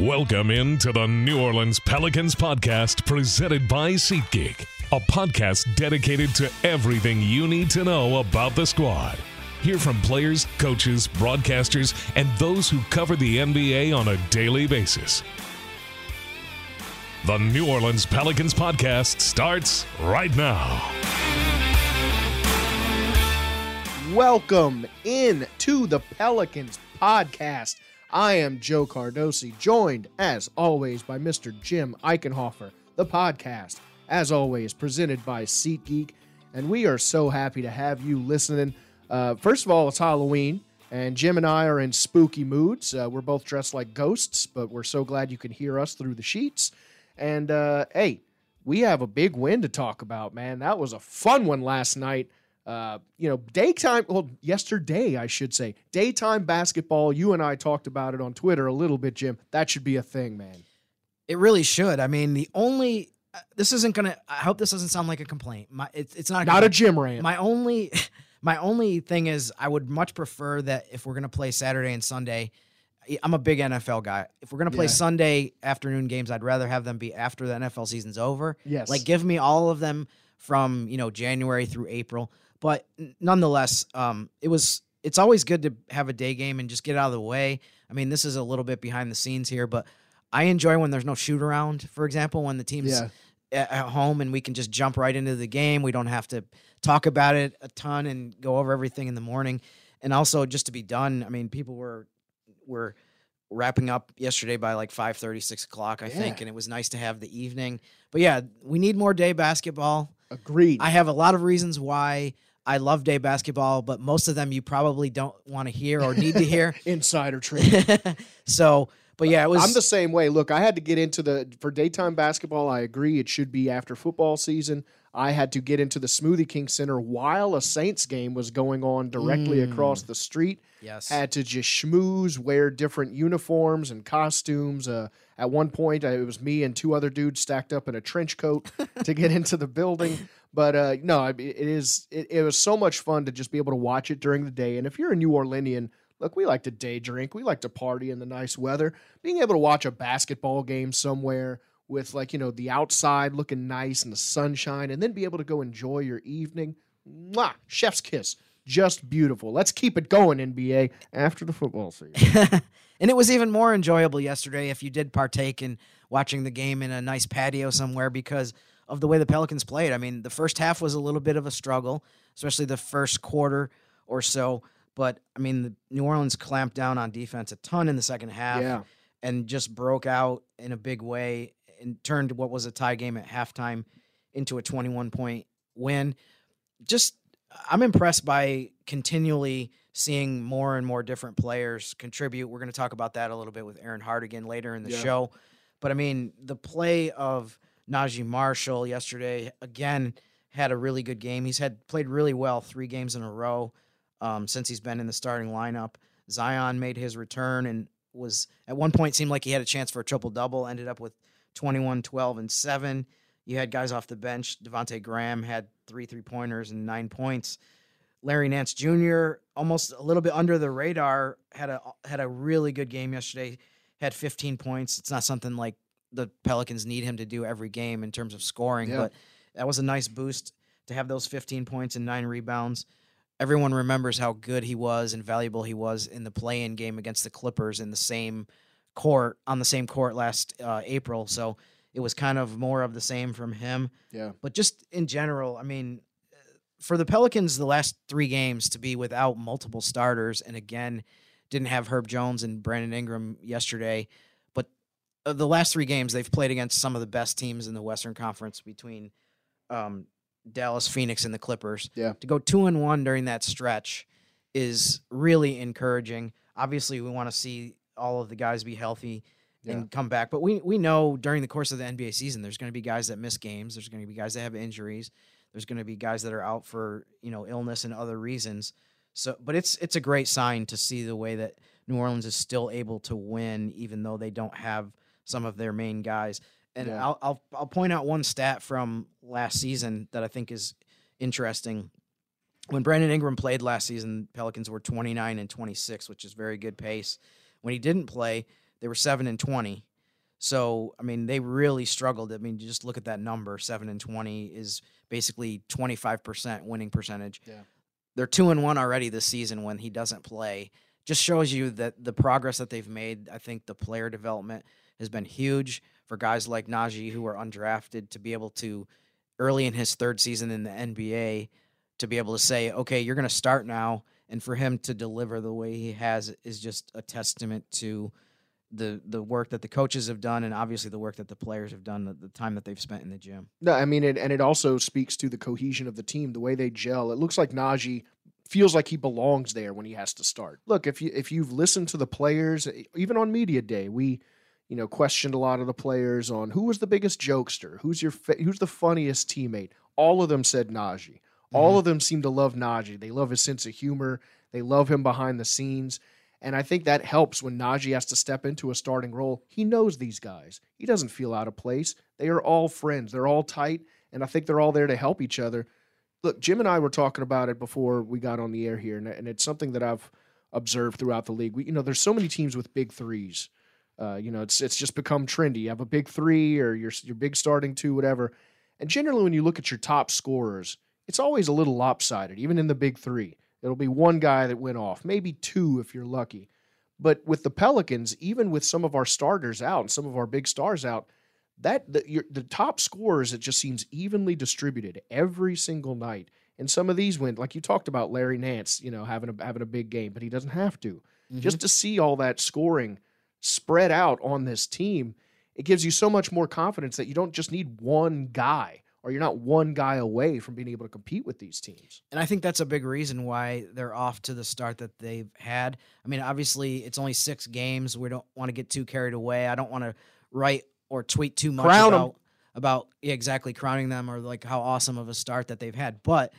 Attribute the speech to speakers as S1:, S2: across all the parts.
S1: Welcome into the New Orleans Pelicans podcast presented by SeatGeek, a podcast dedicated to everything you need to know about the squad. Hear from players, coaches, broadcasters, and those who cover the NBA on a daily basis. The New Orleans Pelicans podcast starts right now.
S2: Welcome in to the Pelicans podcast. I am Joe Cardosi, joined as always by Mr. Jim Eichenhofer, the podcast, as always, presented by SeatGeek. And we are so happy to have you listening. Uh, first of all, it's Halloween, and Jim and I are in spooky moods. Uh, we're both dressed like ghosts, but we're so glad you can hear us through the sheets. And uh, hey, we have a big win to talk about, man. That was a fun one last night. Uh, you know, daytime, well, yesterday, I should say, daytime basketball. You and I talked about it on Twitter a little bit, Jim. That should be a thing, man.
S3: It really should. I mean, the only, uh, this isn't going to, I hope this doesn't sound like a complaint. My, it's, it's not a,
S2: Not a Jim rant.
S3: My only, my only thing is I would much prefer that if we're going to play Saturday and Sunday, I'm a big NFL guy. If we're going to play
S2: Yeah.
S3: Sunday afternoon games, I'd rather have them be after the NFL season's over.
S2: Yes.
S3: Like give me all of them from, you know, January through April. But nonetheless, um, it was it's always good to have a day game and just get out of the way. I mean, this is a little bit behind the scenes here, but I enjoy when there's no shoot around, for example, when the team's
S2: Yeah.
S3: at, at home and we can just jump right into the game. We don't have to talk about it a ton and go over everything in the morning. And also just to be done. I mean, people were were wrapping up yesterday by like 5 6 o'clock, I think. And it was nice to have the evening. But yeah, we need more day basketball.
S2: Agreed.
S3: I have a lot of reasons why I love day basketball, but most of them you probably don't want to hear or need to hear.
S2: Insider trading.
S3: so, but yeah, it was.
S2: I'm the same way. Look, I had to get into the for daytime basketball. I agree it should be after football season. I had to get into the Smoothie King Center while a Saints game was going on directly across the street.
S3: yes.
S2: Had to just schmooze, wear different uniforms and costumes. Uh, at one point, uh, it was me and two other dudes stacked up in a trench coat to get into the building. But uh, no, it is. It, it was so much fun to just be able to watch it during the day. And if you're a New Orleanian, look, we like to day drink. We like to party in the nice weather. Being able to watch a basketball game somewhere with like you know the outside looking nice and the sunshine, and then be able to go enjoy your evening. Mwah, chef's kiss. Just beautiful. Let's keep it going, NBA, after the football season.
S3: and it was even more enjoyable yesterday if you did partake in watching the game in a nice patio somewhere because of the way the Pelicans played. I mean, the first half was a little bit of a struggle, especially the first quarter or so. But I mean, the New Orleans clamped down on defense a ton in the second half
S2: Yeah.
S3: and just broke out in a big way and turned what was a tie game at halftime into a 21 point win. Just, I'm impressed by continually seeing more and more different players contribute. We're going to talk about that a little bit with Erin Hartigan later in the
S2: Yeah.
S3: show. But I mean, the play of Naji Marshall yesterday again had a really good game. He's had played really well three games in a row. um, since he's been in the starting lineup. Zion made his return and was at one point seemed like he had a chance for a triple double. Ended up with 21, 12, and seven. You had guys off the bench. Devonte Graham had three three pointers and nine points. Larry Nance Jr. almost a little bit under the radar had a had a really good game yesterday. Had 15 points. It's not something like the Pelicans need him to do every game in terms of scoring,
S2: Yeah.
S3: but that was a nice boost to have those 15 points and nine rebounds. Everyone remembers how good he was and valuable he was in the play-in game against the Clippers in the same court on the same court last uh, April. So it was kind of more of the same from him.
S2: Yeah.
S3: But just in general, I mean, for the Pelicans, the last three games to be without multiple starters, and again, didn't have Herb Jones and Brandon Ingram yesterday. Uh, the last three games, they've played against some of the best teams in the Western Conference between um, Dallas, Phoenix, and the Clippers.
S2: Yeah.
S3: To go two and one during that stretch is really encouraging. Obviously, we want to see all of the guys be healthy and come back. But we we know during the course of the NBA season, there's going to be guys that miss games. There's going to be guys that have injuries. There's going to be guys that are out for you know illness and other reasons. So, but it's it's a great sign to see the way that New Orleans is still able to win, even though they don't have some of their main guys. And
S2: Yeah.
S3: I'll, I'll I'll point out one stat from last season that I think is interesting. When Brandon Ingram played last season, Pelicans were 29 and 26, which is very good pace. When he didn't play, they were 7 and 20. So, I mean, they really struggled. I mean, just look at that number. 7 and 20 is basically 25% winning percentage.
S2: Yeah.
S3: They're 2 and 1 already this season when he doesn't play. Just shows you that the progress that they've made, I think the player development has been huge for guys like Naji who are undrafted to be able to early in his third season in the NBA to be able to say, okay, you're going to start now, and for him to deliver the way he has is just a testament to the the work that the coaches have done, and obviously the work that the players have done, the, the time that they've spent in the gym.
S2: No, I mean, it, and it also speaks to the cohesion of the team, the way they gel. It looks like Naji feels like he belongs there when he has to start. Look, if you if you've listened to the players, even on media day, we you know questioned a lot of the players on who was the biggest jokester, who's your fa- who's the funniest teammate. All of them said Naji. All mm-hmm. of them seem to love Naji. They love his sense of humor. They love him behind the scenes. And I think that helps when Naji has to step into a starting role. He knows these guys. He doesn't feel out of place. They are all friends. They're all tight, and I think they're all there to help each other. Look, Jim and I were talking about it before we got on the air here, and, and it's something that I've observed throughout the league. We, you know, there's so many teams with big threes. Uh, you know, it's it's just become trendy. You have a big three or your your big starting two, whatever. And generally, when you look at your top scorers, it's always a little lopsided, even in the big three. It'll be one guy that went off, maybe two if you're lucky. But with the Pelicans, even with some of our starters out and some of our big stars out, that the, your, the top scorers it just seems evenly distributed every single night. And some of these went like you talked about Larry Nance, you know, having a having a big game, but he doesn't have to. Just to see all that scoring spread out on this team, it gives you so much more confidence that you don't just need one guy or you're not one guy away from being able to compete with these teams.
S3: And I think that's a big reason why they're off to the start that they've had. I mean, obviously, it's only six games. We don't want to get too carried away. I don't want to write or tweet too much
S2: Crown
S3: about about yeah, exactly crowning them or like how awesome of a start that they've had. But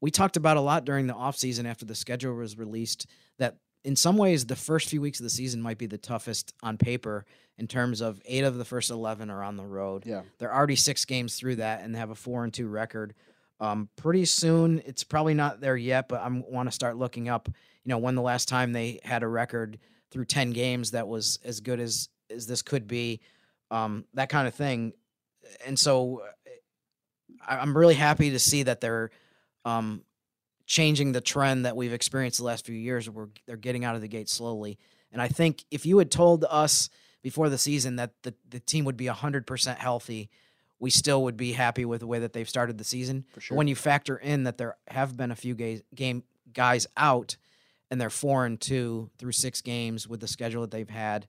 S3: we talked about a lot during the offseason after the schedule was released that in some ways the first few weeks of the season might be the toughest on paper in terms of eight of the first 11 are on the road.
S2: Yeah.
S3: They're already six games through that and they have a four and two record. Um, pretty soon, it's probably not there yet, but I want to start looking up. You know, when the last time they had a record through ten games that was as good as as this could be, um, that kind of thing. And so, I'm really happy to see that they're um, changing the trend that we've experienced the last few years. Where they're getting out of the gate slowly. And I think if you had told us before the season that the, the team would be 100% healthy, we still would be happy with the way that they've started the season.
S2: For
S3: But when you factor in that there have been a few ga- game guys out and they're four and two through six games with the schedule that they've had,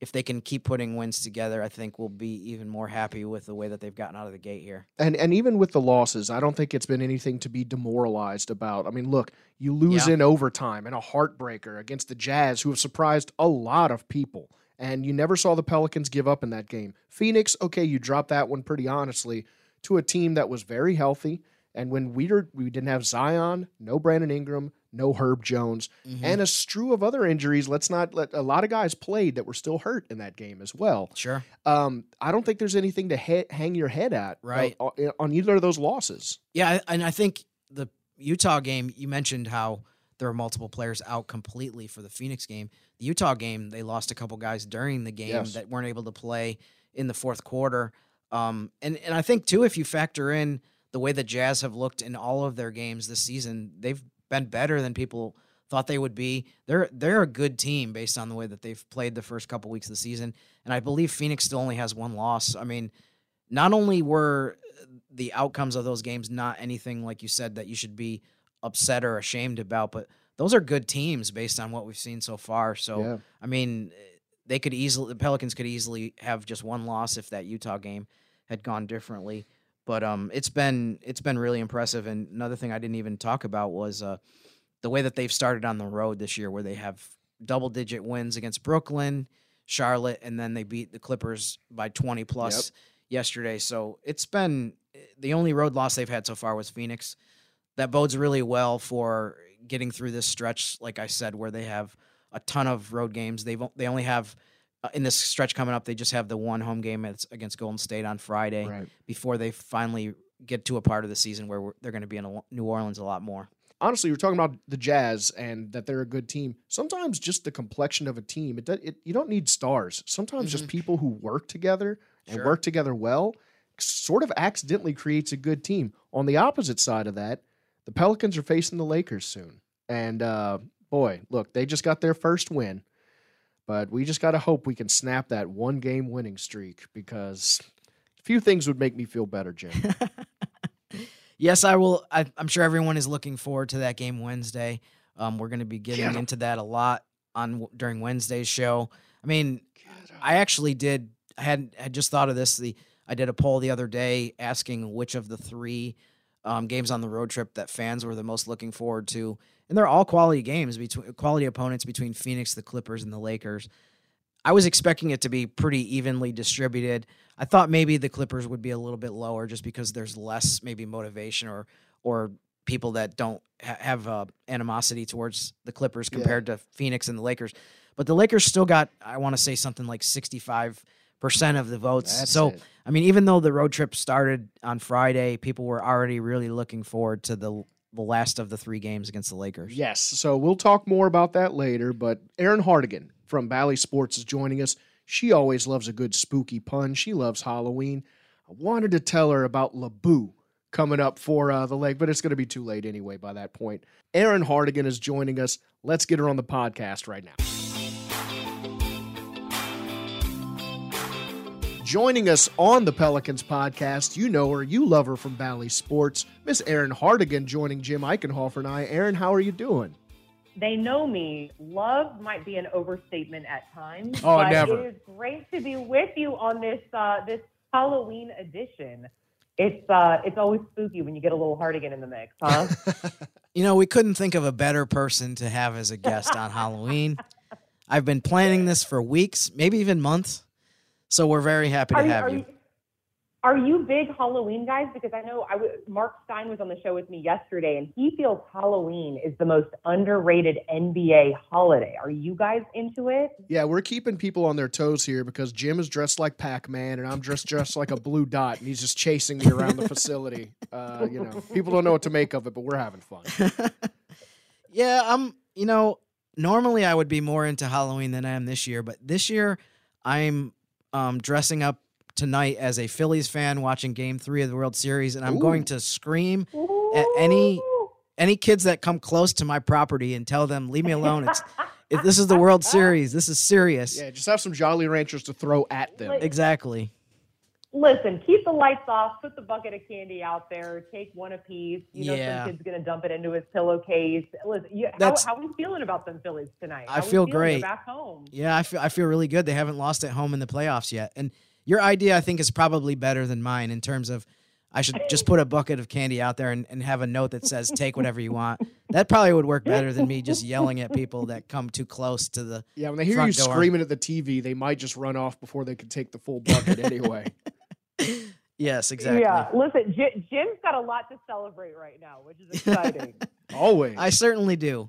S3: if they can keep putting wins together, I think we'll be even more happy with the way that they've gotten out of the gate here.
S2: And and even with the losses, I don't think it's been anything to be demoralized about. I mean, look, you lose
S3: Yeah.
S2: in overtime and a heartbreaker against the Jazz, who have surprised a lot of people. And you never saw the Pelicans give up in that game. Phoenix, okay, you dropped that one pretty honestly to a team that was very healthy. And when we were, we didn't have Zion, no Brandon Ingram, no Herb Jones,
S3: Mhm.
S2: and a strew of other injuries. Let's not let a lot of guys played that were still hurt in that game as well.
S3: sure.
S2: Um, I don't think there's anything to he- hang your head at uh,
S3: Right.
S2: on, on either of those losses.
S3: Yeah, and I think the Utah game, you mentioned how there were multiple players out completely for the Phoenix game. The Utah game, they lost a couple guys during the game
S2: Yes.
S3: that weren't able to play in the fourth quarter. Um, and, and I think, too, if you factor in the way the Jazz have looked in all of their games this season, they've been better than people thought they would be. They're they're a good team based on the way that they've played the first couple weeks of the season. And I believe Phoenix still only has one loss. I mean, not only were the outcomes of those games not anything like you said that you should be upset or ashamed about, but those are good teams based on what we've seen so far. So
S2: Yeah.
S3: I mean, they could easily the Pelicans could easily have just one loss if that Utah game had gone differently. But um, it's been it's been really impressive. And another thing I didn't even talk about was uh, the way that they've started on the road this year, where they have double digit wins against Brooklyn, Charlotte, and then they beat the Clippers by twenty plus yesterday. So it's been the only road loss they've had so far was Phoenix. That bodes really well for getting through this stretch. Like I said, where they have a ton of road games. They've they only have uh, in this stretch coming up. They just have the one home game it's against Golden State on Friday
S2: Right.
S3: before they finally get to a part of the season where they're going to be in a, New Orleans a lot more.
S2: honestly, we're talking about the Jazz and that they're a good team. Sometimes just the complexion of a team, it, it you don't need stars. Sometimes just people who work together and
S3: Sure.
S2: work together well sort of accidentally creates a good team. On the opposite side of that, the Pelicans are facing the Lakers soon. And uh, boy, look, they just got their first win. But we just got to hope we can snap that one game winning streak because a few things would make me feel better, Jim.
S3: Yes, I will. I, I'm sure everyone is looking forward to that game Wednesday. Um, we're going to be getting
S2: Get
S3: into that a lot on during Wednesday's show. I mean, I actually did. I had had just thought of this. The I did a poll the other day asking which of the three um, games on the road trip that fans were the most looking forward to, and they're all quality games between quality opponents between Phoenix, the Clippers, and the Lakers. I was expecting it to be pretty evenly distributed. I thought maybe the Clippers would be a little bit lower just because there's less maybe motivation or or people that don't ha- have uh, animosity towards the Clippers
S2: Yeah.
S3: compared to Phoenix and the Lakers. But the Lakers still got I want to say something like 65% of the votes.
S2: That's
S3: so
S2: it.
S3: I mean even though the road trip started on Friday, people were already really looking forward to the the last of the 3 games against the Lakers.
S2: Yes. So we'll talk more about that later. But Erin Hartigan from Bally Sports is joining us. She always loves a good spooky pun. She loves Halloween. I wanted to tell her about Laboo coming up for uh, the lake, but it's going to be too late anyway by that point. Erin Hartigan is joining us. Let's get her on the podcast right now. Joining us on the Pelicans podcast, you know her, you love her from Bally Sports, Miss Erin Hartigan joining Jim Eichenhofer and I. Erin, how are you doing?
S4: they know me. Love might be an overstatement at times.
S2: Oh,
S4: but
S2: never.
S4: It is great to be with you on this uh, this Halloween edition. It's uh, it's always spooky when you get a little Hartigan in the mix, huh?
S3: You know, we couldn't think of a better person to have as a guest on Halloween. I've been planning this for weeks, maybe even months. So we're very happy to
S4: are, you,
S3: have
S4: are
S3: you.
S4: you are you big Halloween guys? Because I know I w- Mark Stein was on the show with me yesterday, and he feels Halloween is the most underrated NBA holiday. Are you guys into it?
S2: Yeah, we're keeping people on their toes here because Jim is dressed like Pac-Man and I'm dressed dressed like a blue dot, and he's just chasing me around the facility. Uh, you know, people don't know what to make of it, but we're having fun.
S3: Yeah, I'm, you know, normally I would be more into Halloween than I am this year, but this year I'm um, dressing up tonight as a Phillies fan watching game three of the World Series, and I'm going to scream at any any kids that come close to my property and tell them, leave me alone. It's if this is the World Series. This is serious.
S2: Yeah, just have some Jolly Ranchers to throw at them.
S4: Like-
S3: Exactly.
S4: Listen, keep the lights off, put the bucket of candy out there, take one apiece. You know
S3: Yeah.
S4: some kid's gonna dump it into his pillowcase. Listen, you, how, how are we feeling about them Phillies tonight?
S3: I
S4: How we
S3: feel great.
S4: Back home.
S3: Yeah, I feel I feel really good. They haven't lost at home in the playoffs yet. And your idea I think is probably better than mine in terms of I should just put a bucket of candy out there and, and have a note that says take whatever you want. That probably would work better than me just yelling at people that come too close to the
S2: Yeah, when they hear you
S3: door.
S2: screaming at the TV, they might just run off before they could take the full bucket anyway.
S3: Yes, exactly.
S4: Yeah, listen, J- Jim's got a lot to celebrate right now, which is exciting.
S2: Always.
S3: I certainly do.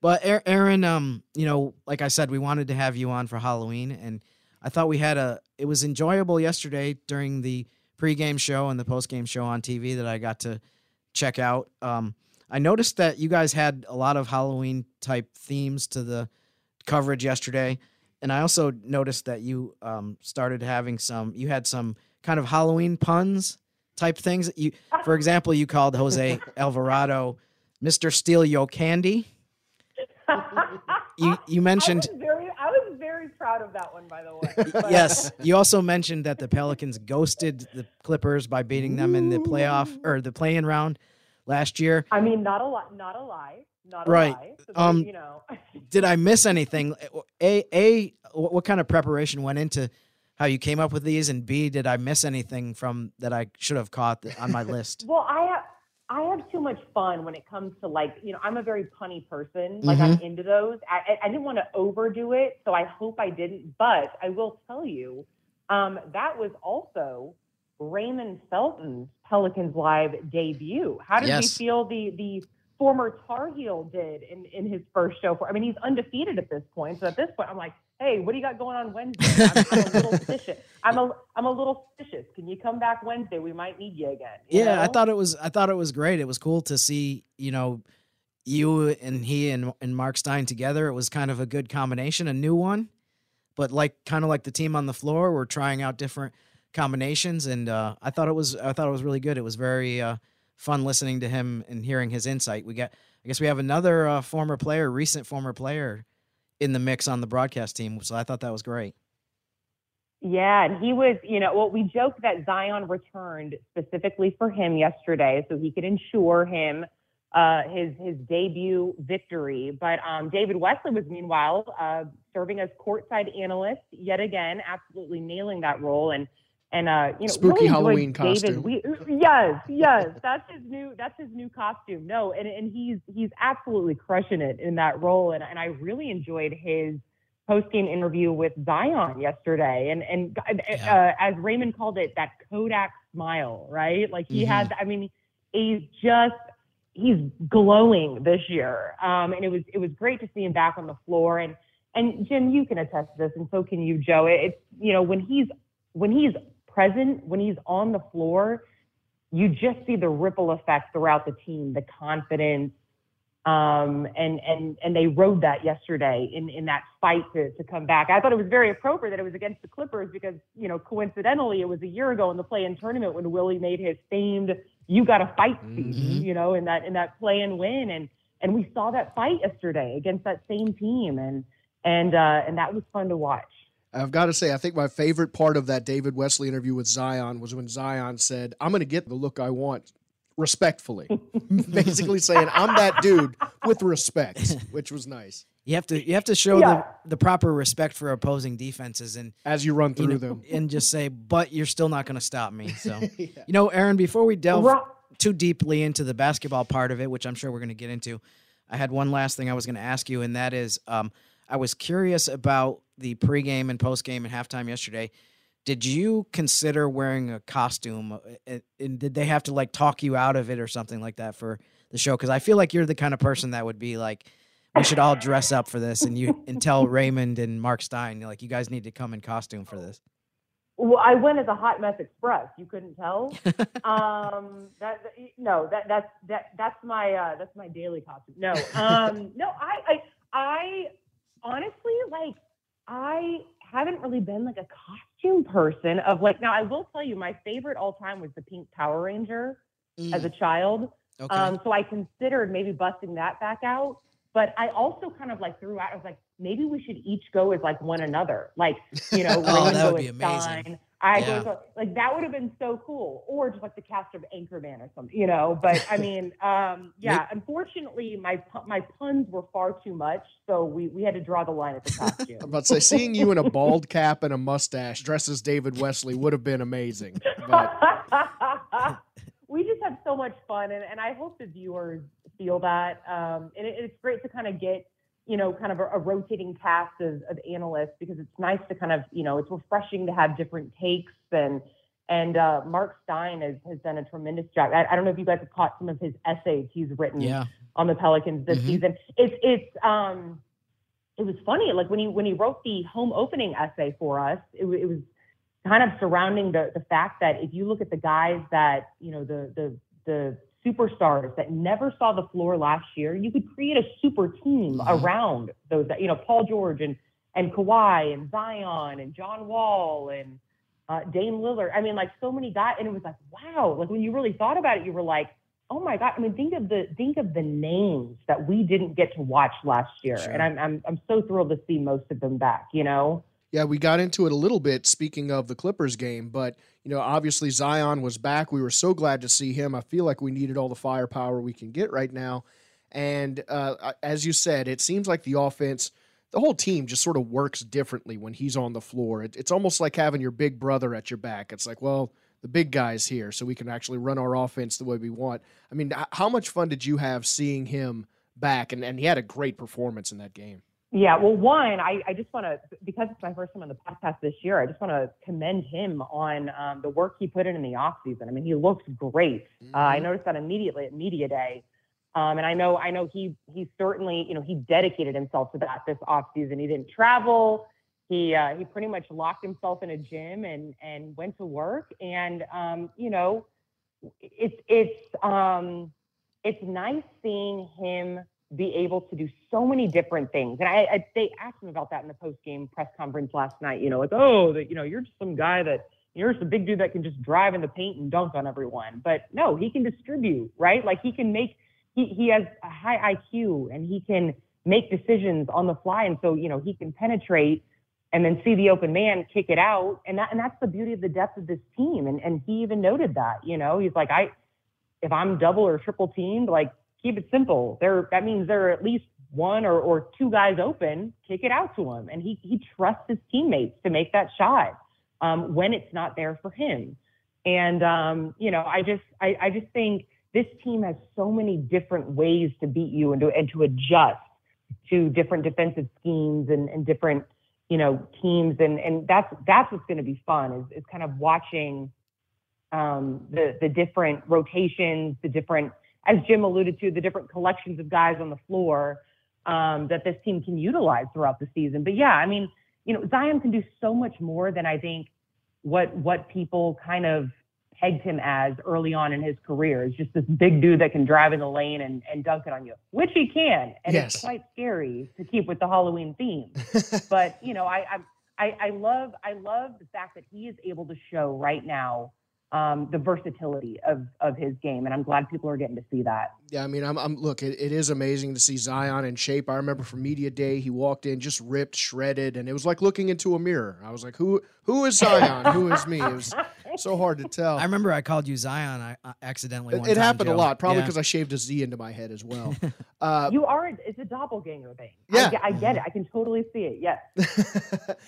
S3: But Erin, um, you know, like I said, we wanted to have you on for Halloween, and I thought we had a. It was enjoyable yesterday during the pregame show and the postgame show on TV that I got to check out. Um, I noticed that you guys had a lot of Halloween type themes to the coverage yesterday, and I also noticed that you um, started having some. You had some kind of Halloween puns type things. You, for example, you called Jose Alvarado Mr. Steal Yo Candy. You you mentioned
S4: I was, very, I was very proud of that one, by the way. But-
S3: yes. You also mentioned that the Pelicans ghosted the Clippers by beating them in the playoff or the play-in round last year.
S4: I mean, not a lie, not a lie, not a
S3: Right.
S4: lie. So
S3: Um,
S4: you know,
S3: Did I miss anything? A a what kind of preparation went into how you came up with these, and B did I miss anything from that I should have caught on my list?
S4: well, I have I have too much fun when it comes to like you know I'm a very punny person. Like
S3: Mm-hmm.
S4: I'm into those. I, I- didn't want to overdo it, so I hope I didn't. But I will tell you, um, that was also Raymond Felton's Pelicans Live debut. How did
S3: Yes.
S4: we feel the the former Tar Heel did in in his first show? For I mean, he's undefeated at this point. So at this point, I'm like, hey, what do you got going on Wednesday? I'm, I'm a little suspicious. I'm a I'm a little suspicious. Can you come back Wednesday? We might need you again. you
S3: Yeah, I thought it was I thought it was great. It was cool to see, you know, you and he and, and Mark Stein together. It was kind of a good combination, a new one. But like kind of like the team on the floor, we're trying out different combinations and uh, I thought it was I thought it was really good. It was very uh, fun listening to him and hearing his insight. We got I guess we have another uh, former player, recent former player in the mix on the broadcast team, so I thought that was great.
S4: Yeah, and he was, you know, well, we joked that Zion returned specifically for him yesterday, so he could ensure him uh, his his debut victory. But um, David Wesley was meanwhile uh, serving as courtside analyst yet again, absolutely nailing that role and and uh, you know,
S2: Spooky
S4: really
S2: Halloween
S4: David.
S2: costume.
S4: We, yes, yes, that's his new that's his new costume. No, and and he's he's absolutely crushing it in that role, and and I really enjoyed his post game interview with Zion yesterday, and and uh, as Raymond called it, that Kodak smile, right? Like he
S3: Mhm.
S4: had, I mean, he's just he's glowing this year, um, and it was it was great to see him back on the floor. And and Jim, you can attest to this, and so can you, Joe. It's you know when he's when he's present, when he's on the floor, you just see the ripple effect throughout the team, the confidence, um, and and and they rode that yesterday in in that fight to to come back. I thought it was very appropriate that it was against the Clippers because you know coincidentally it was a year ago in the play-in tournament when Willie made his famed "You Got to Fight" speech,
S3: Mhm.
S4: you know, in that in that play-in win, and and we saw that fight yesterday against that same team, and and uh, and that was fun to watch.
S2: I've got to say, I think my favorite part of that David Wesley interview with Zion was when Zion said, I'm going to get the look I want respectfully. Basically saying, I'm that dude with respect, which was nice
S3: You have to you have to show
S4: Yeah.
S3: the, the proper respect for opposing defenses and
S2: as you run
S3: you
S2: through
S3: know,
S2: them.
S3: and just say, but you're still not going to stop me. So, you know, Erin, before we delve
S4: Ro-
S3: too deeply into the basketball part of it, which I'm sure we're going to get into, I had one last thing I was going to ask you, and that is, um, I was curious about the pregame and postgame and halftime yesterday. Did you consider wearing a costume, uh, and, did they have to like talk you out of it or something like that for the show? Because I feel like you're the kind of person that would be like, we should all dress up for this, and you and tell Raymond and Mark Stein like, you guys need to come in costume for this.
S4: Well, I went as a hot mess express. You couldn't tell. um, that no, that that's that that's my uh, that's my daily costume. No, um, no, I, I I honestly like I haven't really been like a costume person of like. Now I will tell you, my favorite all time was the Pink Power Ranger as a child.
S3: Okay.
S4: Um, so I considered maybe busting that back out. But I also kind of like threw out, I was like, maybe we should each go as like one another. Like, you know,
S3: Oh,
S4: Raymond
S3: that would be amazing.
S4: Stein, I
S3: Yeah.
S4: go like, that would have been so cool. Or just like the cast of Anchorman or something, you know. But I mean, um, yeah, unfortunately, my my puns were far too much. So we, we had to draw the line at the costume.
S2: I'm about to say, seeing you in a bald cap and a mustache dressed as David Wesley would have been amazing. But
S4: we just had so much fun, and, and I hope the viewers feel that. Um, and it, it's great to kind of get, you know, kind of a, a rotating cast of, of analysts because it's nice to kind of, you know, it's refreshing to have different takes and And uh, Mark Stein has, has done a tremendous job. I, I, don't know if you guys have caught some of his essays he's written
S3: yeah.
S4: on the Pelicans this mm-hmm. season. It's it's um it was funny. Like when he when he wrote the home opening essay for us, it, it was kind of surrounding the the fact that if you look at the guys that you know the the the superstars that never saw the floor last year, you could create a super team mm-hmm. around those. You know, Paul George and and Kawhi and Zion and John Wall and uh, Dame Lillard. I mean, like so many guys, and it was like, wow. Like when you really thought about it, you were like, oh my god. I mean, think of the think of the names that we didn't get to watch last year, sure. and I'm I'm I'm so thrilled to see most of them back. You know.
S2: Yeah, we got into it a little bit speaking of the Clippers game, but you know, obviously Zion was back. We were so glad to see him. I feel like we needed all the firepower we can get right now. And uh, as you said, it seems like the offense, the whole team just sort of works differently when he's on the floor. It, it's almost like having your big brother at your back. It's like, well, the big guy's here, so we can actually run our offense the way we want. I mean, how much fun did you have seeing him back? And, and he had a great performance in that game.
S4: Yeah, well, one, I, I just want to, because it's my first time on the podcast this year, I just want to commend him on um, the work he put in in the off season. I mean, he looks great. Mm-hmm. Uh, I mm-hmm. noticed that immediately at media day, um, and I know, I know he he certainly, you know, he dedicated himself to that this off season. He didn't travel. He uh, he pretty much locked himself in a gym and and went to work. And um, you know, it's it's um, it's nice seeing him be able to do so many different things. And I, I they asked him about that in the post game press conference last night. You know, like, oh, that you know, you're just some guy that you're just a big dude that can just drive in the paint and dunk on everyone. But no, he can distribute, right? Like he can make he he has a high IQ and he can make decisions on the fly. And so, you know, he can penetrate and then see the open man kick it out. And that and that's the beauty of the depth of this team. And and he even noted that, you know, he's like, I if I'm double or triple teamed, like keep it simple. There, that means there are at least one or, or two guys open. Kick it out to him, and he he trusts his teammates to make that shot um, when it's not there for him. And um, you know, I just I, I just think this team has so many different ways to beat you and to and to adjust to different defensive schemes and, and different you know teams and and that's that's what's going to be fun is, is kind of watching um, the the different rotations, the different as Jim alluded to, the different collections of guys on the floor um, that this team can utilize throughout the season. But yeah, I mean, you know, Zion can do so much more than I think what what people kind of pegged him as early on in his career. Is just this big dude that can drive in the lane and, and dunk it on you, which he can, and yes. it's quite scary to keep with the Halloween theme. but you know, I, I I love I love the fact that he is able to show right now um, the versatility of of his game, and I'm glad people are getting to see that.
S2: Yeah, I mean, I'm, I'm look, it, it is amazing to see Zion in shape. I remember from media day, he walked in just ripped, shredded, and it was like looking into a mirror. I was like, who who is Zion? who is me? It was so hard to tell.
S3: I remember I called you Zion. I, I accidentally.
S2: It, it
S3: time,
S2: happened
S3: Joe.
S2: a lot, probably because yeah. I shaved a Z into my head as well.
S4: Uh, you are. It's a doppelganger thing. Yeah, I, I, get it. I can totally see it. Yes.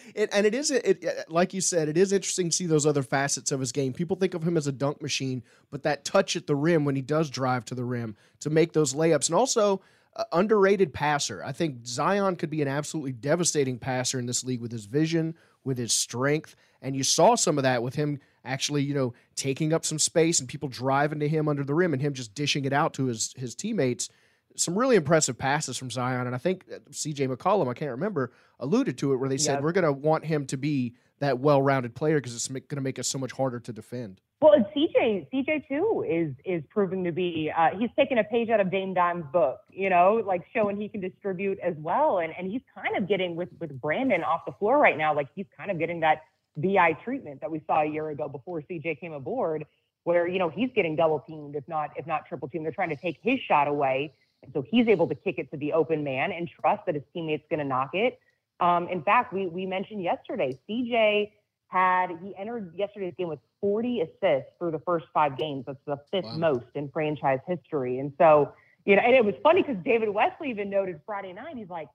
S2: it, and it is. It, like you said, it is interesting to see those other facets of his game. People think of him as a dunk machine, but that touch at the rim when he does drive to the rim to make those layups, and also. Uh, underrated passer. I think Zion could be an absolutely devastating passer in this league with his vision, with his strength, and you saw some of that with him actually, you know, taking up some space and people driving to him under the rim and him just dishing it out to his his teammates. Some really impressive passes from Zion, and I think uh, C.J. McCollum, I can't remember, alluded to it where they said we're going to want him to be that well-rounded player because it's going to make us so much harder to defend.
S4: Well, and CJ, CJ too is is proving to be. Uh, he's taking a page out of Dame Dime's book, you know, like showing he can distribute as well, and and he's kind of getting with with Brandon off the floor right now. Like he's kind of getting that BI treatment that we saw a year ago before CJ came aboard, where you know he's getting double teamed, if not if not triple teamed. They're trying to take his shot away, and so he's able to kick it to the open man and trust that his teammate's going to knock it. Um, in fact, we we mentioned yesterday, CJ had he entered yesterday's game with 40 assists through the first five games. That's the fifth wow. most in franchise history. And so, you know, and it was funny because David Wesley even noted Friday night. He's like,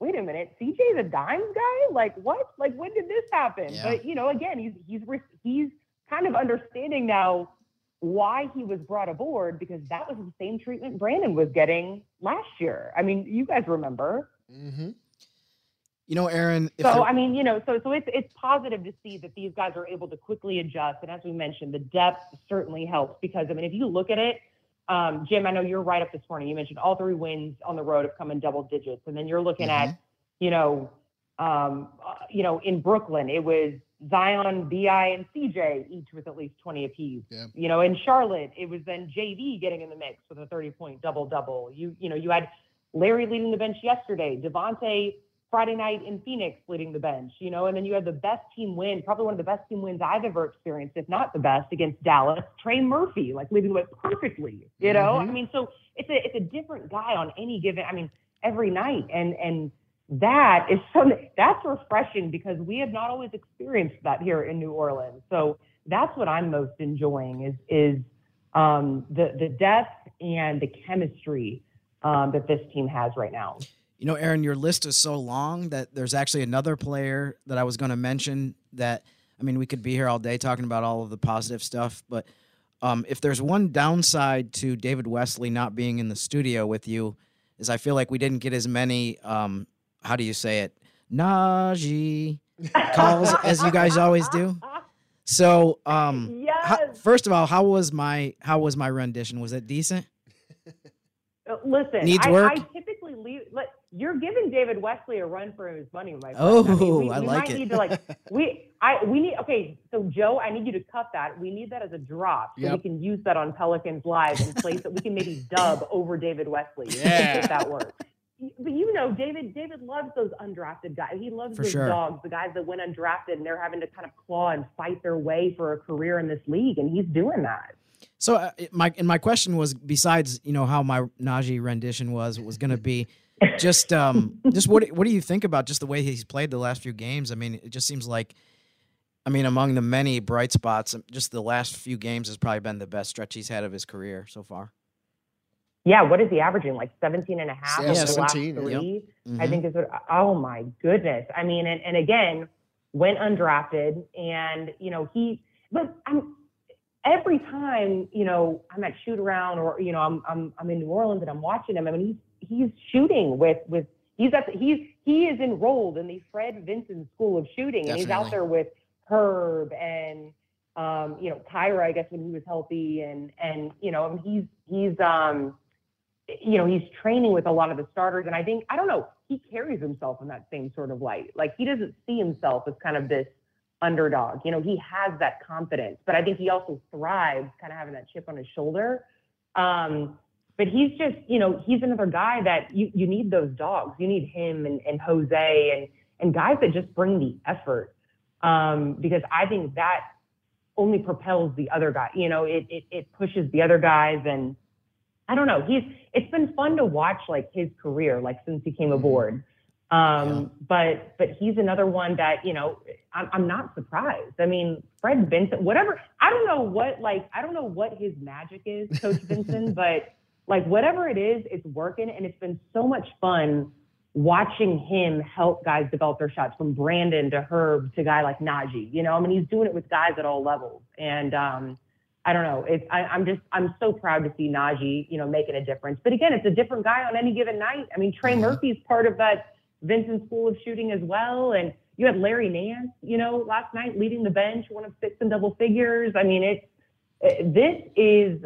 S4: wait a minute, CJ the Dimes guy? Like what? Like when did this happen? Yeah. But you know, again, he's he's he's kind of understanding now why he was brought aboard because that was the same treatment Brandon was getting last year. I mean, you guys remember.
S2: Mm-hmm.
S3: You know, Erin.
S4: so I mean, you know, so so it's it's positive to see that these guys are able to quickly adjust, and as we mentioned, the depth certainly helps because I mean, if you look at it, um, Jim, I know you're right up this morning. You mentioned all three wins on the road have come in double digits, and then you're looking mm-hmm. at, you know, um, uh, you know, in Brooklyn, it was Zion, BI, and CJ each with at least 20 apiece. Yeah. You know, in Charlotte, it was then JV getting in the mix with a 30 point double double. You you know, you had Larry leading the bench yesterday, Devonte Friday night in Phoenix leading the bench, you know, and then you had the best team win, probably one of the best team wins I've ever experienced, if not the best, against Dallas. Trey Murphy, like leading the way perfectly, you know. Mm-hmm. I mean, so it's a it's a different guy on any given. I mean, every night, and and that is something that's refreshing because we have not always experienced that here in New Orleans. So that's what I'm most enjoying is is um, the the depth and the chemistry um, that this team has right now.
S3: You know, Erin, your list is so long that there's actually another player that I was going to mention that. I mean, we could be here all day talking about all of the positive stuff, but um, if there's one downside to David Wesley not being in the studio with you, is I feel like we didn't get as many um, how do you say it? Naji calls as you guys always do. So, um,
S4: yes.
S3: how, first of all, how was my how was my rendition? Was it decent?
S4: Uh, listen,
S3: needs work.
S4: I, I typically leave. Let, you're giving David Wesley a run for his money, my friend.
S3: Oh,
S4: I, mean,
S3: we, I
S4: we
S3: like
S4: might
S3: it.
S4: Need to like we I we need okay. So Joe, I need you to cut that. We need that as a drop so yep. we can use that on Pelicans Live and place that we can maybe dub over David Wesley.
S3: Yeah,
S4: if that works but you know, David. David loves those undrafted guys. He loves
S3: for
S4: those
S3: sure.
S4: dogs, the guys that went undrafted and they're having to kind of claw and fight their way for a career in this league, and he's doing that.
S3: So uh, my and my question was, besides you know how my Naji rendition was, was going to be just um just what what do you think about just the way he's played the last few games? I mean, it just seems like. I mean, among the many bright spots, just the last few games has probably been the best stretch he's had of his career so far
S4: yeah, what is he averaging? Like 17 and a half
S2: yeah,
S4: 17, the last three? Yep. Mm-hmm. I think is what, oh my goodness. I mean, and, and again, went undrafted and, you know, he, but I'm, every time, you know, I'm at shoot around or, you know, I'm, I'm, I'm in New Orleans and I'm watching him. I mean, he's, he's shooting with, with, he's at, the, he's, he is enrolled in the Fred Vinson School of Shooting
S3: Definitely.
S4: and he's out there with Herb and, um, you know, Kira, I guess when he was healthy and, and, you know, I mean, he's, he's, um, you know, he's training with a lot of the starters. And I think, I don't know, he carries himself in that same sort of light. Like he doesn't see himself as kind of this underdog. You know, he has that confidence, but I think he also thrives kind of having that chip on his shoulder. Um, but he's just, you know, he's another guy that you, you need those dogs. You need him and, and Jose and, and guys that just bring the effort. Um, because I think that only propels the other guy. You know, it, it, it pushes the other guys and, I don't know. He's it's been fun to watch like his career, like since he came aboard. Um, yeah. but but he's another one that you know I'm, I'm not surprised. I mean, Fred Vinson, whatever. I don't know what like I don't know what his magic is, Coach Vinson, but like whatever it is, it's working, and it's been so much fun watching him help guys develop their shots from Brandon to Herb to guy like Naji. You know, I mean, he's doing it with guys at all levels, and um, I don't know. It's I, am just I'm so proud to see Naji, you know, making a difference. But again, it's a different guy on any given night. I mean, Trey mm-hmm. Murphy's part of that Vinson School of Shooting as well, and you had Larry Nance, you know, last night leading the bench, one of six in double figures. I mean, it's it, this is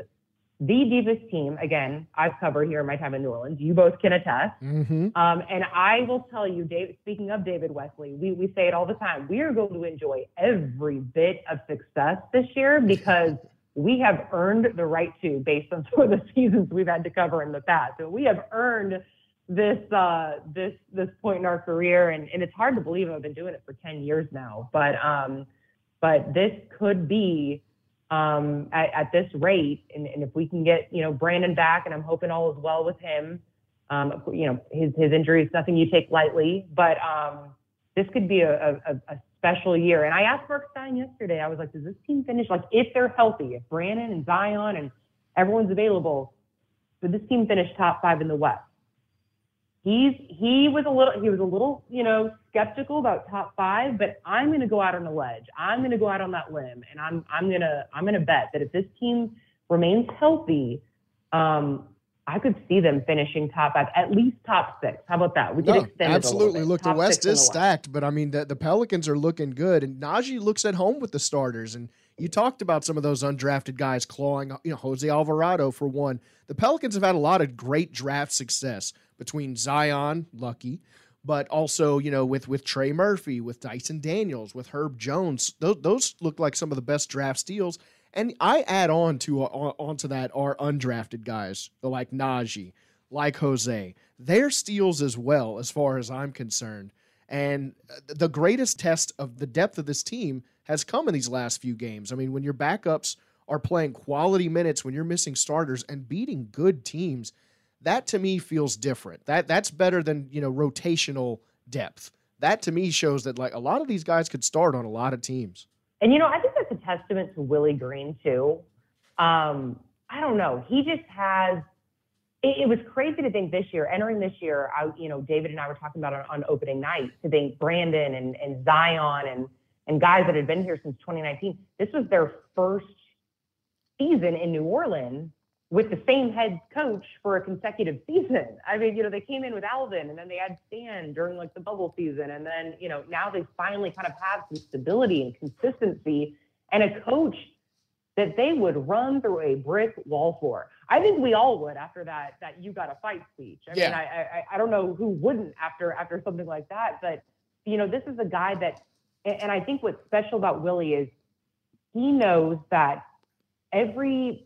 S4: the deepest team. Again, I've covered here in my time in New Orleans. You both can attest.
S2: Mm-hmm.
S4: Um, and I will tell you, Dave. Speaking of David Wesley, we we say it all the time. We are going to enjoy every bit of success this year because we have earned the right to based on some of the seasons we've had to cover in the past. So we have earned this uh, this this point in our career, and, and it's hard to believe I've been doing it for 10 years now. But um, but this could be um, at, at this rate, and, and if we can get you know Brandon back, and I'm hoping all is well with him. Um, you know his his injury is nothing you take lightly, but um, this could be a, a, a special year. And I asked Mark Stein yesterday, I was like, does this team finish? Like, if they're healthy, if Brandon and Zion and everyone's available, would this team finish top five in the West? He's he was a little he was a little you know skeptical about top five, but I'm going to go out on a ledge. I'm going to go out on that limb, and I'm I'm gonna I'm gonna bet that if this team remains healthy, um, I could see them finishing top five, at least top six. How about that? We could
S2: No,
S4: extend
S2: absolutely.
S4: It a little bit.
S2: Look, the West is
S4: the
S2: stacked, but I mean, the, the Pelicans are looking good, and Naji looks at home with the starters. And you talked about some of those undrafted guys clawing, you know, Jose Alvarado for one. The Pelicans have had a lot of great draft success between Zion, lucky, but also, you know, with with Trey Murphy, with Dyson Daniels, with Herb Jones. Those, those look like some of the best draft steals. And I add on to on, onto that are undrafted guys like Naji, like Jose. They're steals as well, as far as I'm concerned. And uh, the greatest test of the depth of this team has come in these last few games. I mean, when your backups are playing quality minutes, when you're missing starters and beating good teams, that to me feels different. That that's better than you know rotational depth. That to me shows that like a lot of these guys could start on a lot of teams.
S4: And you know, I think that's a testament to Willie Green too. Um, I don't know. He just has. It, it was crazy to think this year, entering this year. I, you know, David and I were talking about it on opening night. To think Brandon and, and Zion and and guys that had been here since 2019. This was their first season in New Orleans with the same head coach for a consecutive season. I mean, you know, they came in with Alvin and then they had Stan during like the bubble season. And then, you know, now they finally kind of have some stability and consistency and a coach that they would run through a brick wall for. I think we all would after that that you got a fight speech. I
S2: Yeah.
S4: mean, I, I I don't know who wouldn't after after something like that, but you know, this is a guy that and and I think what's special about Willie is he knows that every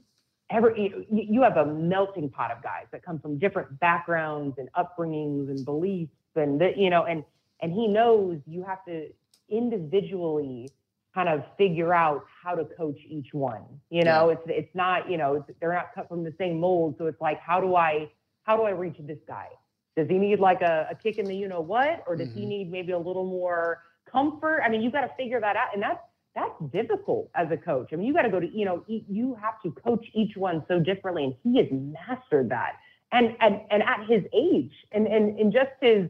S4: every you- you have a melting pot of guys that come from different backgrounds and upbringings and beliefs and the, you know and and he knows you have to individually kind of figure out how to coach each one you know? It's it's not you know it's, they're not cut from the same mold. So it's like how do i how do i reach this guy? Does he need like a, a kick in the you know what or does he
S2: Mhm.
S4: need maybe a little more comfort? I mean you got to figure that out and that's that's difficult as a coach. I mean, you got to go to, you know, you have to coach each one so differently, and he has mastered that. And and and at his age, and and in just his,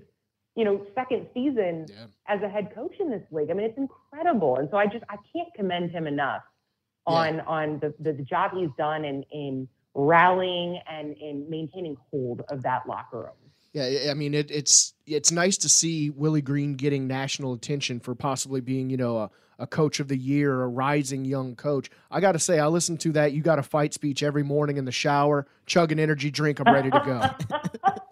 S4: you know, second season
S2: Yeah.
S4: as a head coach in this league, I mean, it's incredible. And so I just I can't commend him enough on on the, the the job he's done in in rallying and in maintaining hold of that locker room.
S2: Yeah, I- I mean it, it's it's nice to see Willie Green getting national attention for possibly being you know a, a coach of the year, a rising young coach. I got to say, I listen to that. You got a fight speech every morning in the shower, chug an energy drink. I'm ready to go.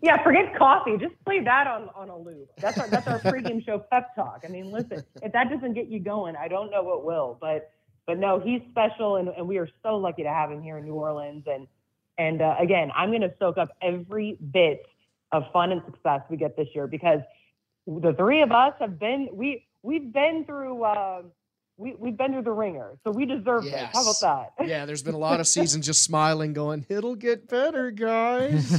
S4: Yeah, forget coffee. Just play that on, on a loop. That's our that's our pregame show pep talk. I mean, listen, if that doesn't get you going, I don't know what will. But but no, he's special, and, and we are so lucky to have him here in New Orleans. And and uh, again, I'm going to soak up every bit of fun and success we get this year because the three of us have been we we've been through uh, we we've been through the wringer, so we deserve it How about that?
S2: yeah, there's been a lot of seasons just smiling, going, "It'll get better, guys."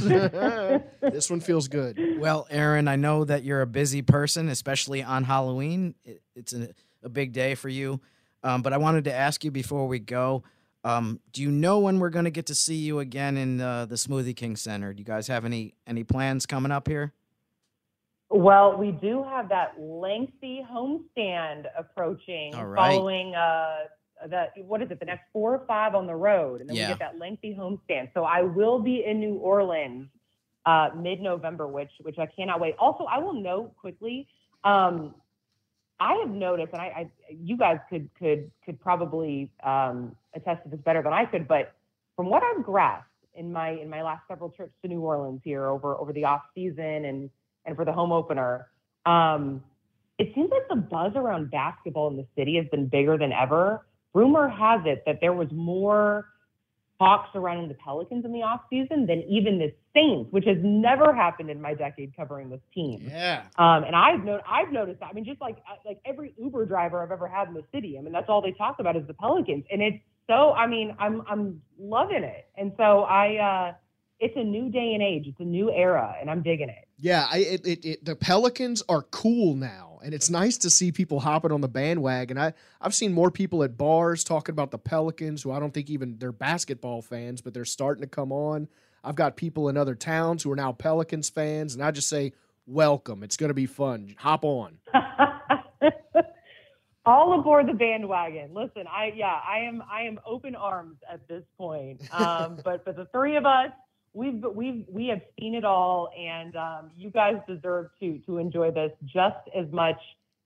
S2: this one feels good.
S3: Well, Erin, I know that you're a busy person, especially on Halloween. It, it's a, a big day for you. Um, but I wanted to ask you before we go um, do you know when we're going to get to see you again in uh, the Smoothie King Center? Do you guys have any any plans coming up here?
S4: Well, we do have that lengthy homestand approaching
S3: right.
S4: following uh the what is it, the next four or five on the road. And then
S3: Yeah.
S4: we get that lengthy homestand. So I will be in New Orleans uh mid November, which which I cannot wait. Also, I will note quickly, um, I have noticed, and I, I you guys could could could probably um attest to this better than I could, but from what I've grasped in my in my last several trips to New Orleans here over over the off season and and for the home opener, um, it seems like the buzz around basketball in the city has been bigger than ever. Rumor has it that there was more talk surrounding the Pelicans in the offseason than even the Saints, which has never happened in my decade covering this team.
S2: Yeah,
S4: Um, and I've no, I've noticed that. I mean, just like uh, like every Uber driver I've ever had in the city. I mean, that's all they talk about is the Pelicans, and it's so. I mean, I'm I'm loving it, and so I. uh It's a new day and age. It's a new era, and I'm digging it.
S2: yeah. I, it, it, it, the Pelicans are cool now, and it's nice to see people hopping on the bandwagon. I I've seen more people at bars talking about the Pelicans, who I don't think even they're basketball fans, but they're starting to come on. I've got people in other towns who are now Pelicans fans, and I just say, welcome. It's going to be fun. Hop on.
S4: all aboard the bandwagon. Listen, I yeah, I am I am open arms at this point. Um, but but the three of us, we've we've we have seen it all, and um, you guys deserve to to enjoy this just as much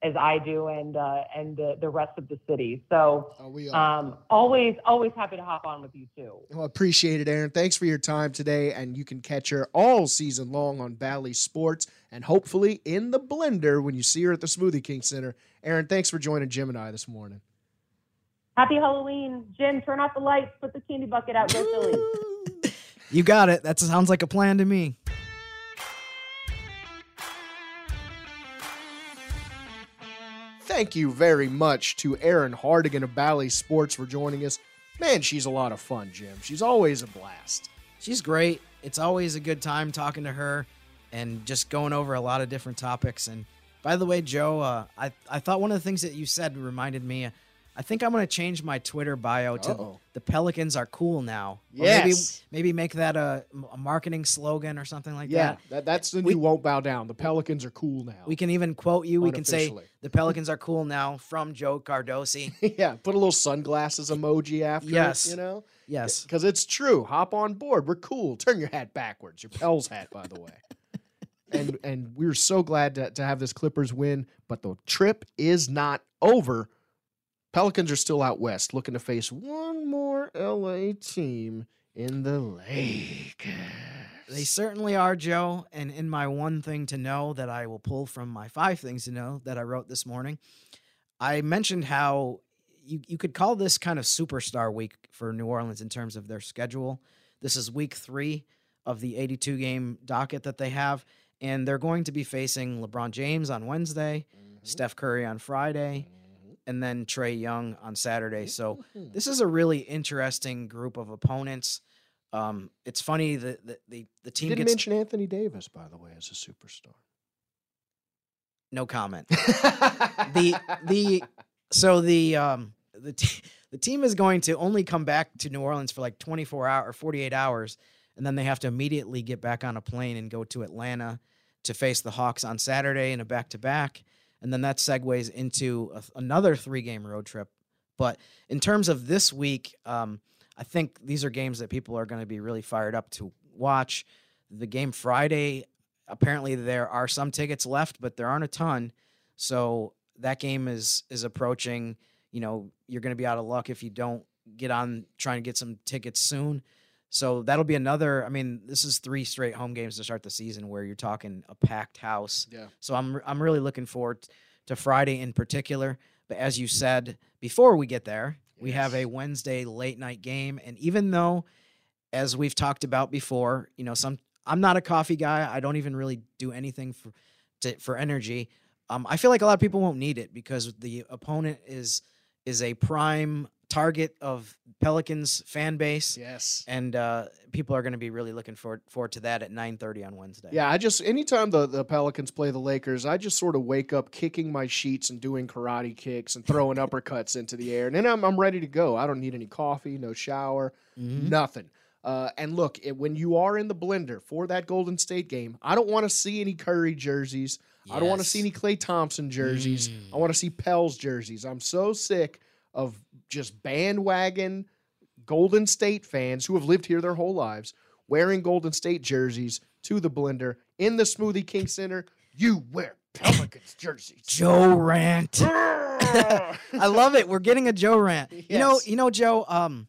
S4: as I do, and uh, and the, the rest of the city. So
S2: Oh, we are.
S4: um, always always happy to hop on with you too.
S2: Well, appreciate it, Erin. Thanks for your time today. And you can catch her all season long on Bally Sports and hopefully in the blender when you see her at the Smoothie King Center. Erin, thanks for joining Jim and I this morning.
S4: Happy Halloween, Jim. Turn off the lights, put the candy bucket out, go Phillies.
S3: You got it. That sounds like a plan to me.
S2: Thank you very much to Erin Hartigan of Bally Sports for joining us. Man, she's a lot of fun, Jim. She's always a blast.
S3: She's great. It's always a good time talking to her and just going over a lot of different topics. And by the way, Joe, uh, I I thought one of the things that you said reminded me. I think I'm going to change my Twitter bio to
S2: Uh-oh.
S3: "The Pelicans are cool now." Or
S2: Yes.
S3: maybe maybe make that a, a marketing slogan or something like
S2: Yeah,
S3: that.
S2: that, that's the
S3: We-
S2: new won't bow down. The Pelicans are cool now.
S3: We can even quote you. We can say the Pelicans are cool now from Joe Cardosi.
S2: yeah, put a little sunglasses emoji after
S3: Yes.
S2: it, you know?
S3: Yes.
S2: Because it's true. Hop on board. We're cool. Turn your hat backwards. Your Pels hat, by the way. and and we're so glad to, to have this Clippers win, but the trip is not over. Pelicans are still out west, looking to face one more LA team in the Lakers.
S3: They certainly are, Joe. And in my one thing to know that I will pull from my five things to know that I wrote this morning, I mentioned how you, you could call this kind of superstar week for New Orleans in terms of their schedule. This is week three of the 82 game docket that they have. And they're going to be facing LeBron James on Wednesday, mm-hmm. Steph Curry on Friday, and then Trae Young on Saturday. So this is a really interesting group of opponents. Um, it's funny that the, the, the
S2: You
S3: team
S2: didn't
S3: gets
S2: mention Anthony Davis, by the way, as a superstar.
S3: no comment. the the so the um the t- the team is going to only come back to New Orleans for like 24 hour or 48 hours and then they have to immediately get back on a plane and go to Atlanta to face the Hawks on Saturday in a back to back and then that segues into a, another three game road trip but in terms of this week um I think these are games that people are going to be really fired up to watch the game Friday apparently there are some tickets left but there aren't a ton so that game is is approaching. You know, you're going to be out of luck if you don't get on trying to get some tickets soon. So that'll be another. I mean, this is three straight home games to start the season where you're talking a packed house.
S2: Yeah.
S3: So I'm I'm really looking forward to Friday in particular. But as you said before we get there, we have a Wednesday late night game, and even though, as we've talked about before, you know, some I'm not a coffee guy. I don't even really do anything for to, for energy. Um, I feel like a lot of people won't need it because the opponent is is a prime target of Pelicans fan base,
S2: yes.
S3: and uh, people are going to be really looking forward forward to that at 9:30 on Wednesday.
S2: Yeah, I just anytime the, the Pelicans play the Lakers, I just sort of wake up kicking my sheets and doing karate kicks and throwing uppercuts into the air, and then I'm I'm ready to go. I don't need any coffee, no shower,
S3: Mhm.
S2: nothing. Uh, and look, it, when you are in the blender for that Golden State game, I don't want to see any Curry jerseys. I don't want to see any Klay Thompson jerseys. I want to see Pels jerseys. I'm so sick of just bandwagon Golden State fans who have lived here their whole lives wearing Golden State jerseys to the blender in the Smoothie King Center. You wear Pelicans jerseys.
S3: Joe rant. I love it. We're getting a Joe rant. You know, you know, Joe. Um,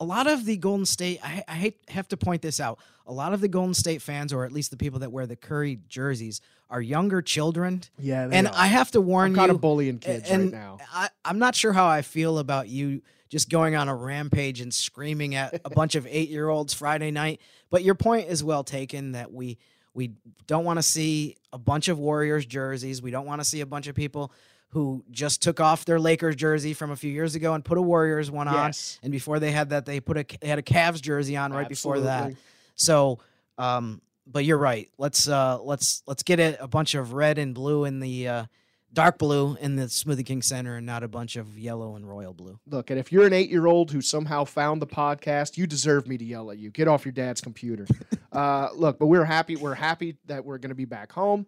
S3: a lot of the Golden State. I, I hate have to point this out. A lot of the Golden State fans, or at least the people that wear the Curry jerseys, are younger children.
S2: Yeah,
S3: and
S2: are.
S3: I have to warn
S2: I'm
S3: you.
S2: kind of bullying kids right now.
S3: I, I'm not sure how I feel about you just going on a rampage and screaming at a bunch of eight year olds Friday night. But your point is well taken that we we don't want to see a bunch of Warriors jerseys. We don't want to see a bunch of people who just took off their Lakers jersey from a few years ago and put a Warriors one
S2: Yes.
S3: on. And before they had that, they put a they had a Cavs jersey on right before that. So, um, but you're right. Let's uh, let's let's get it a bunch of red and blue in the uh, dark blue in the Smoothie King Center, and not a bunch of yellow and royal blue.
S2: Look, and if you're an eight year old who somehow found the podcast, you deserve me to yell at you. Get off your dad's computer. uh, look, but we're happy. We're happy that we're going to be back home.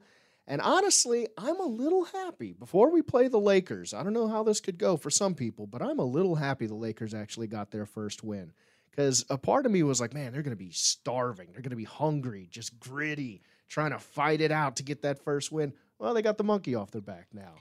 S2: And honestly, I'm a little happy. Before we play the Lakers, I don't know how this could go for some people, but I'm a little happy the Lakers actually got their first win. Because a part of me was like, man, they're going to be starving. They're going to be hungry, just gritty, trying to fight it out to get that first win. Well, they got the monkey off their back now.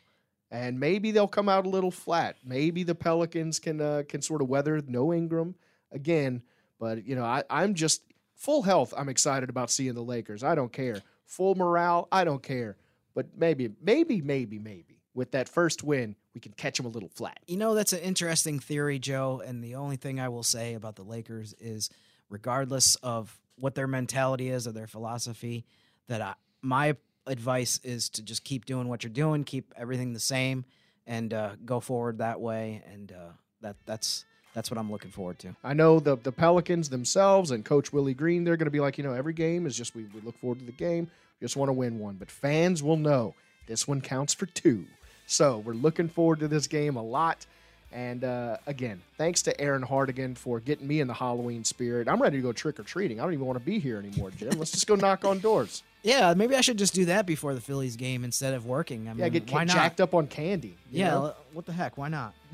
S2: And maybe they'll come out a little flat. Maybe the Pelicans can uh, can sort of weather no Ingram again. But you know, I, I'm just full health. I'm excited about seeing the Lakers. I don't care. Full morale. I don't care. But maybe, maybe, maybe, maybe with that first win, we can catch them a little flat.
S3: You know, that's an interesting theory, Joe. And the only thing I will say about the Lakers is, regardless of what their mentality is or their philosophy, that I, my advice is to just keep doing what you're doing, keep everything the same, and uh, go forward that way. And uh, that that's that's what I'm looking forward to.
S2: I know the the Pelicans themselves and Coach Willie Green, they're going to be like, you know, every game is just we, we look forward to the game. We just want to win one. But fans will know this one counts for two. So we're looking forward to this game a lot. And uh, again, thanks to Erin Hartigan for getting me in the Halloween spirit. I'm ready to go trick or treating. I don't even want to be here anymore, Jim. Let's just go knock on doors.
S3: Yeah, maybe I should just do that before the Phillies game instead of working. I mean,
S2: Yeah, get
S3: why not?
S2: jacked up on candy. you
S3: yeah,
S2: know?
S3: what the heck? Why not?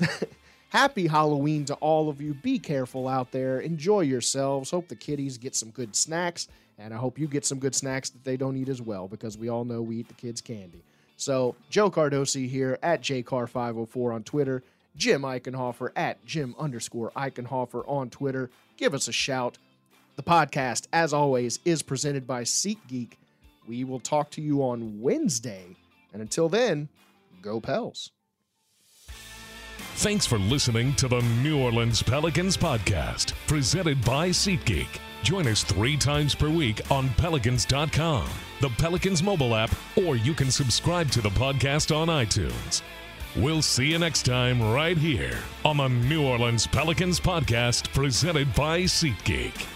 S2: Happy Halloween to all of you. Be careful out there. Enjoy yourselves. Hope the kiddies get some good snacks. And I hope you get some good snacks that they don't eat as well because we all know we eat the kids' candy. So, Joe Cardosi here at JCar504 on Twitter. Jim Eichenhofer at Jim underscore Eichenhofer on Twitter. Give us a shout. The podcast, as always, is presented by SeatGeek. We will talk to you on Wednesday. And until then, go Pels.
S1: Thanks for listening to the New Orleans Pelicans podcast, presented by SeatGeek. Join us three times per week on Pelicans.com, the Pelicans mobile app, or you can subscribe to the podcast on iTunes. We'll see you next time right here on the New Orleans Pelicans podcast, presented by SeatGeek.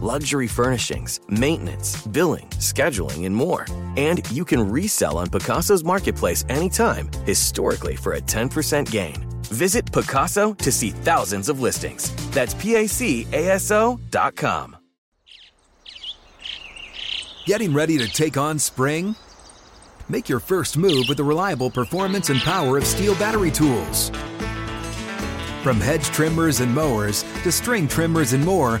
S5: luxury furnishings, maintenance, billing, scheduling, and more. And you can resell on Pacaso's marketplace anytime, historically for a 10% gain. Visit Pacaso to see thousands of listings. That's dot com.
S6: Getting ready to take on spring? Make your first move with the reliable performance and power of STIHL battery tools. From hedge trimmers and mowers to string trimmers and more,